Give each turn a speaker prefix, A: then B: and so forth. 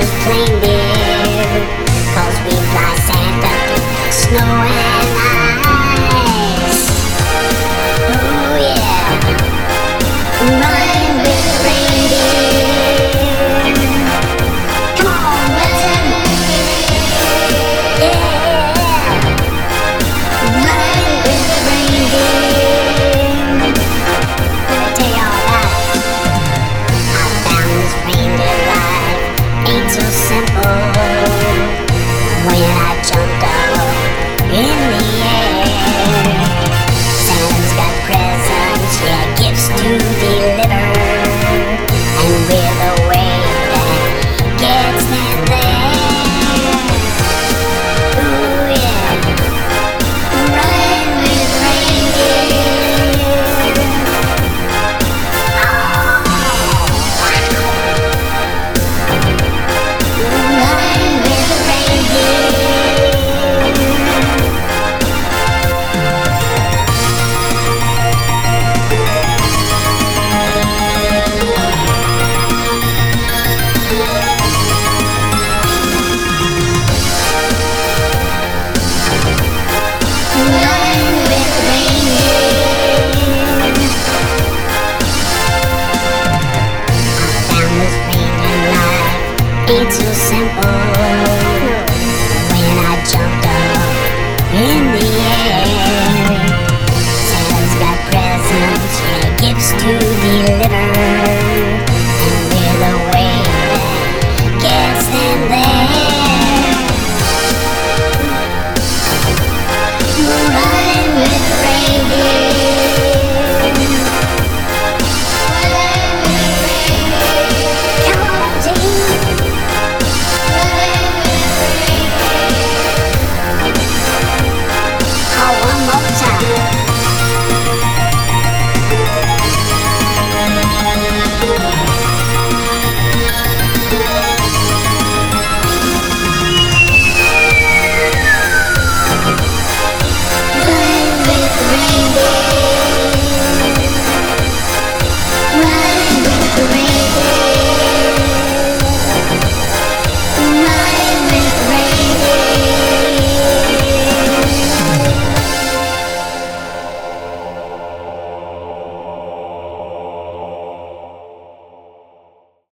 A: Santa's reindeer. voy. Found